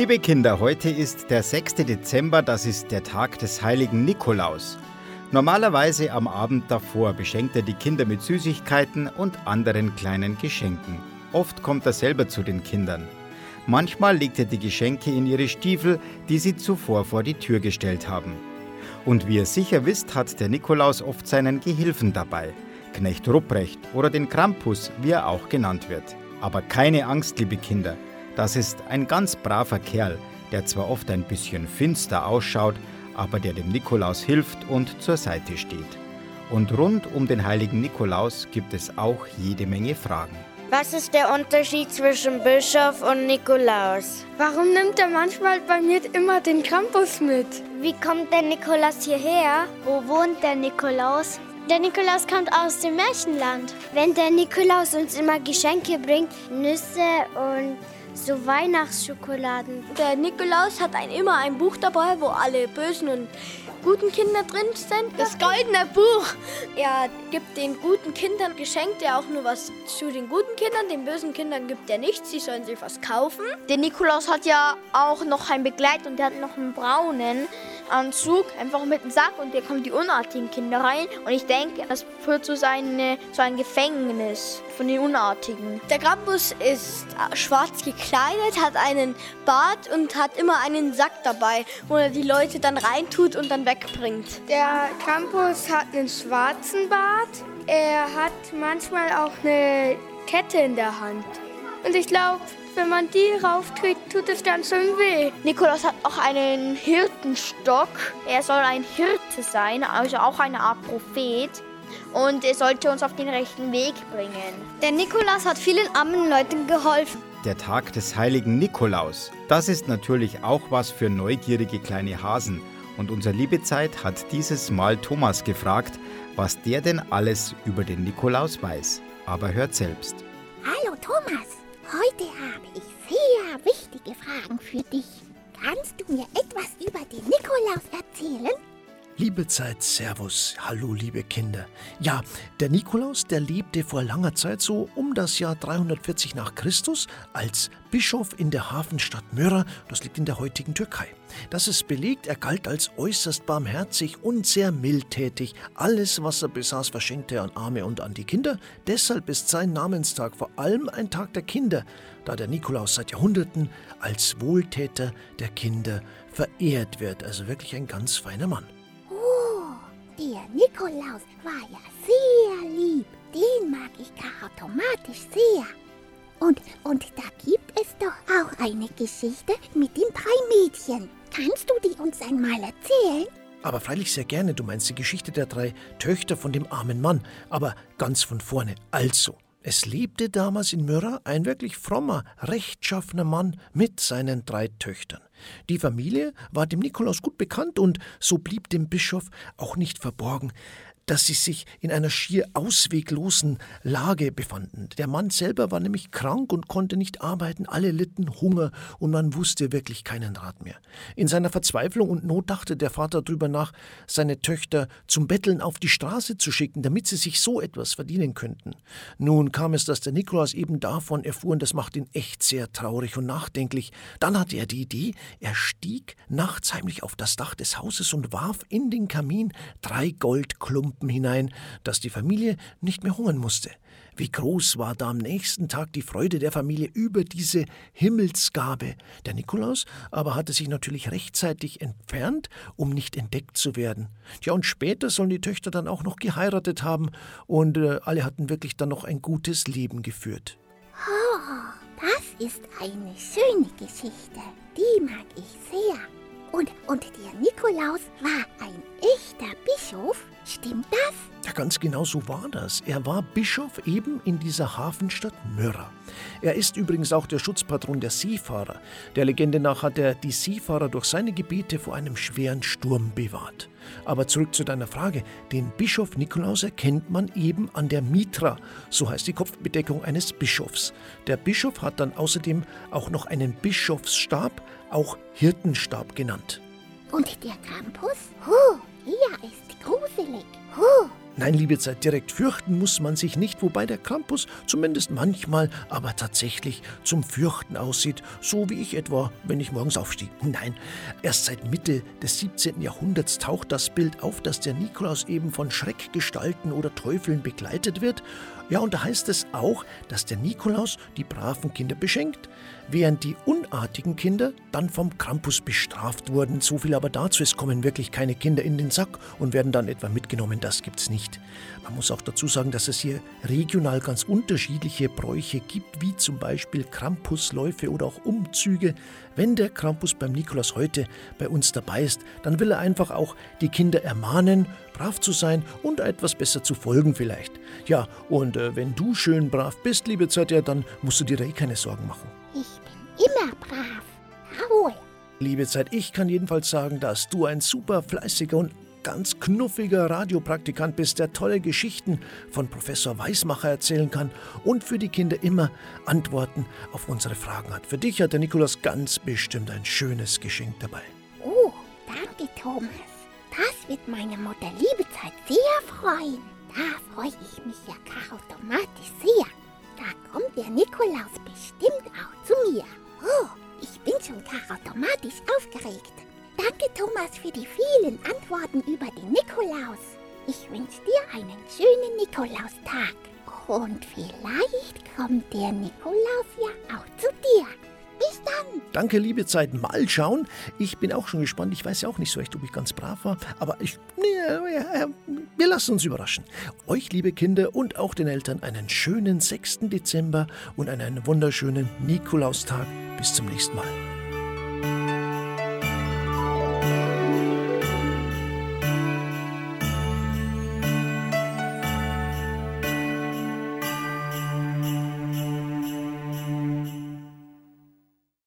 Liebe Kinder, heute ist der 6. Dezember, das ist der Tag des heiligen Nikolaus. Normalerweise am Abend davor beschenkt er die Kinder mit Süßigkeiten und anderen kleinen Geschenken. Oft kommt er selber zu den Kindern. Manchmal legt er die Geschenke in ihre Stiefel, die sie zuvor vor die Tür gestellt haben. Und wie ihr sicher wisst, hat der Nikolaus oft seinen Gehilfen dabei. Knecht Rupprecht oder den Krampus, wie er auch genannt wird. Aber keine Angst, liebe Kinder. Das ist ein ganz braver Kerl, der zwar oft ein bisschen finster ausschaut, aber der dem Nikolaus hilft und zur Seite steht. Und rund um den heiligen Nikolaus gibt es auch jede Menge Fragen. Was ist der Unterschied zwischen Bischof und Nikolaus? Warum nimmt er manchmal bei mir immer den Krampus mit? Wie kommt der Nikolaus hierher? Wo wohnt der Nikolaus? Der Nikolaus kommt aus dem Märchenland. Wenn der Nikolaus uns immer Geschenke bringt, Nüsse und so Weihnachtsschokoladen. Der Nikolaus hat ein, immer ein Buch dabei, wo alle bösen und guten Kinder drin sind. Das goldene Buch. Er gibt den guten Kindern geschenkt, er auch nur was zu den guten Kindern. Den bösen Kindern gibt er nichts, sie sollen sich was kaufen. Der Nikolaus hat ja auch noch ein Begleit und der hat noch einen braunen. Anzug, einfach mit dem Sack und da kommen die unartigen Kinder rein. Und ich denke, das führt zu, seine, zu einem Gefängnis von den Unartigen. Der Krampus ist schwarz gekleidet, hat einen Bart und hat immer einen Sack dabei, wo er die Leute dann reintut und dann wegbringt. Der Krampus hat einen schwarzen Bart. Er hat manchmal auch eine Kette in der Hand. Und ich glaube, wenn man die rauftut, tut es ganz schön weh. Nikolaus hat auch einen Hirtenstock. Er soll ein Hirte sein, also auch eine Art Prophet. Und er sollte uns auf den rechten Weg bringen. Der Nikolaus hat vielen armen Leuten geholfen. Der Tag des heiligen Nikolaus. Das ist natürlich auch was für neugierige kleine Hasen. Und unser Liebezeit hat dieses Mal Thomas gefragt, was der denn alles über den Nikolaus weiß. Aber hört selbst. Heute habe ich sehr wichtige Fragen für dich. Kannst du mir etwas über den Nikolaus erzählen? Liebe Zeit, Servus, hallo liebe Kinder. Ja, der Nikolaus, der lebte vor langer Zeit so um das Jahr 340 nach Christus als Bischof in der Hafenstadt Myra, das liegt in der heutigen Türkei. Das ist belegt, er galt als äußerst barmherzig und sehr mildtätig. Alles, was er besaß, verschenkte er an Arme und an die Kinder. Deshalb ist sein Namenstag vor allem ein Tag der Kinder, da der Nikolaus seit Jahrhunderten als Wohltäter der Kinder verehrt wird. Also wirklich ein ganz feiner Mann. Nikolaus war ja sehr lieb. Den mag ich gar automatisch sehr. Und, und da gibt es doch auch eine Geschichte mit den drei Mädchen. Kannst du die uns einmal erzählen? Aber freilich sehr gerne, du meinst die Geschichte der drei Töchter von dem armen Mann. Aber ganz von vorne. Also, es lebte damals in Myrrha ein wirklich frommer, rechtschaffener Mann mit seinen drei Töchtern. Die Familie war dem Nikolaus gut bekannt und so blieb dem Bischof auch nicht verborgen, dass sie sich in einer schier ausweglosen Lage befanden. Der Mann selber war nämlich krank und konnte nicht arbeiten, alle litten Hunger und man wusste wirklich keinen Rat mehr. In seiner Verzweiflung und Not dachte der Vater darüber nach, seine Töchter zum Betteln auf die Straße zu schicken, damit sie sich so etwas verdienen könnten. Nun kam es, dass der Nikolaus eben davon erfuhr und das macht ihn echt sehr traurig und nachdenklich. Dann hatte er die Idee, er stieg nachts heimlich auf das Dach des Hauses und warf in den Kamin drei Goldklumpen Klumpen hinein, dass die Familie nicht mehr hungern musste. Wie groß war da am nächsten Tag die Freude der Familie über diese Himmelsgabe. Der Nikolaus aber hatte sich natürlich rechtzeitig entfernt, um nicht entdeckt zu werden. Ja, und später sollen die Töchter dann auch noch geheiratet haben und äh, alle hatten wirklich dann noch ein gutes Leben geführt. Oh, das ist eine schöne Geschichte. Die mag ich sehr. Und, und der Nikolaus war ein echter Bischof? Stimmt das? Ja, ganz genau so war das. Er war Bischof eben in dieser Hafenstadt Myrrha. Er ist übrigens auch der Schutzpatron der Seefahrer. Der Legende nach hat er die Seefahrer durch seine Gebete vor einem schweren Sturm bewahrt. Aber zurück zu deiner Frage. Den Bischof Nikolaus erkennt man eben an der Mitra, so heißt die Kopfbedeckung eines Bischofs. Der Bischof hat dann außerdem auch noch einen Bischofsstab, auch Hirtenstab genannt. Und der Krampus? Huh, er ist gruselig. Huh. Nein, liebe Zeit, direkt fürchten muss man sich nicht, wobei der Krampus zumindest manchmal, aber tatsächlich zum Fürchten aussieht, so wie ich etwa, wenn ich morgens aufstehe. Nein, erst seit Mitte des 17. Jahrhunderts taucht das Bild auf, dass der Nikolaus eben von Schreckgestalten oder Teufeln begleitet wird ja, und da heißt es auch, dass der Nikolaus die braven Kinder beschenkt, während die unartigen Kinder dann vom Krampus bestraft wurden. So viel aber dazu, es kommen wirklich keine Kinder in den Sack und werden dann etwa mitgenommen, das gibt's nicht. Man muss auch dazu sagen, dass es hier regional ganz unterschiedliche Bräuche gibt, wie zum Beispiel Krampusläufe oder auch Umzüge. Wenn der Krampus beim Nikolaus heute bei uns dabei ist, dann will er einfach auch die Kinder ermahnen, brav zu sein und etwas besser zu folgen vielleicht. Ja, und äh, wenn du schön brav bist, liebe Zetja, dann musst du dir eh keine Sorgen machen. Ich bin immer brav. Jawohl. Liebe Zeit, ich kann jedenfalls sagen, dass du ein super fleißiger und ganz knuffiger Radiopraktikant bist, der tolle Geschichten von Professor Weismacher erzählen kann und für die Kinder immer Antworten auf unsere Fragen hat. Für dich hat der Nikolaus ganz bestimmt ein schönes Geschenk dabei. Oh, danke, Thomas. Wird meine Mutter Liebezeit sehr freuen. Da freue ich mich ja gar automatisch sehr. Da kommt der Nikolaus bestimmt auch zu mir. Oh, ich bin schon gar automatisch aufgeregt. Danke, Thomas, für die vielen Antworten über den Nikolaus. Ich wünsche dir einen schönen Nikolaustag. Und vielleicht kommt der Nikolaus ja auch zu. Danke, liebe Zeit. Mal schauen. Ich bin auch schon gespannt. Ich weiß ja auch nicht so recht, ob ich ganz brav war. Aber ich, wir lassen uns überraschen. Euch, liebe Kinder und auch den Eltern, einen schönen 6. Dezember und einen wunderschönen Nikolaustag. Bis zum nächsten Mal.